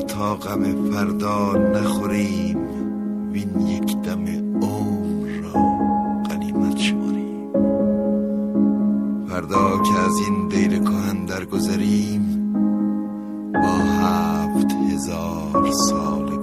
تا غم فردا نخوریم. وین یک دم عمر را غنیمت شماریم. فردا که از این دیر کهن درگذریم با هفت هزار سال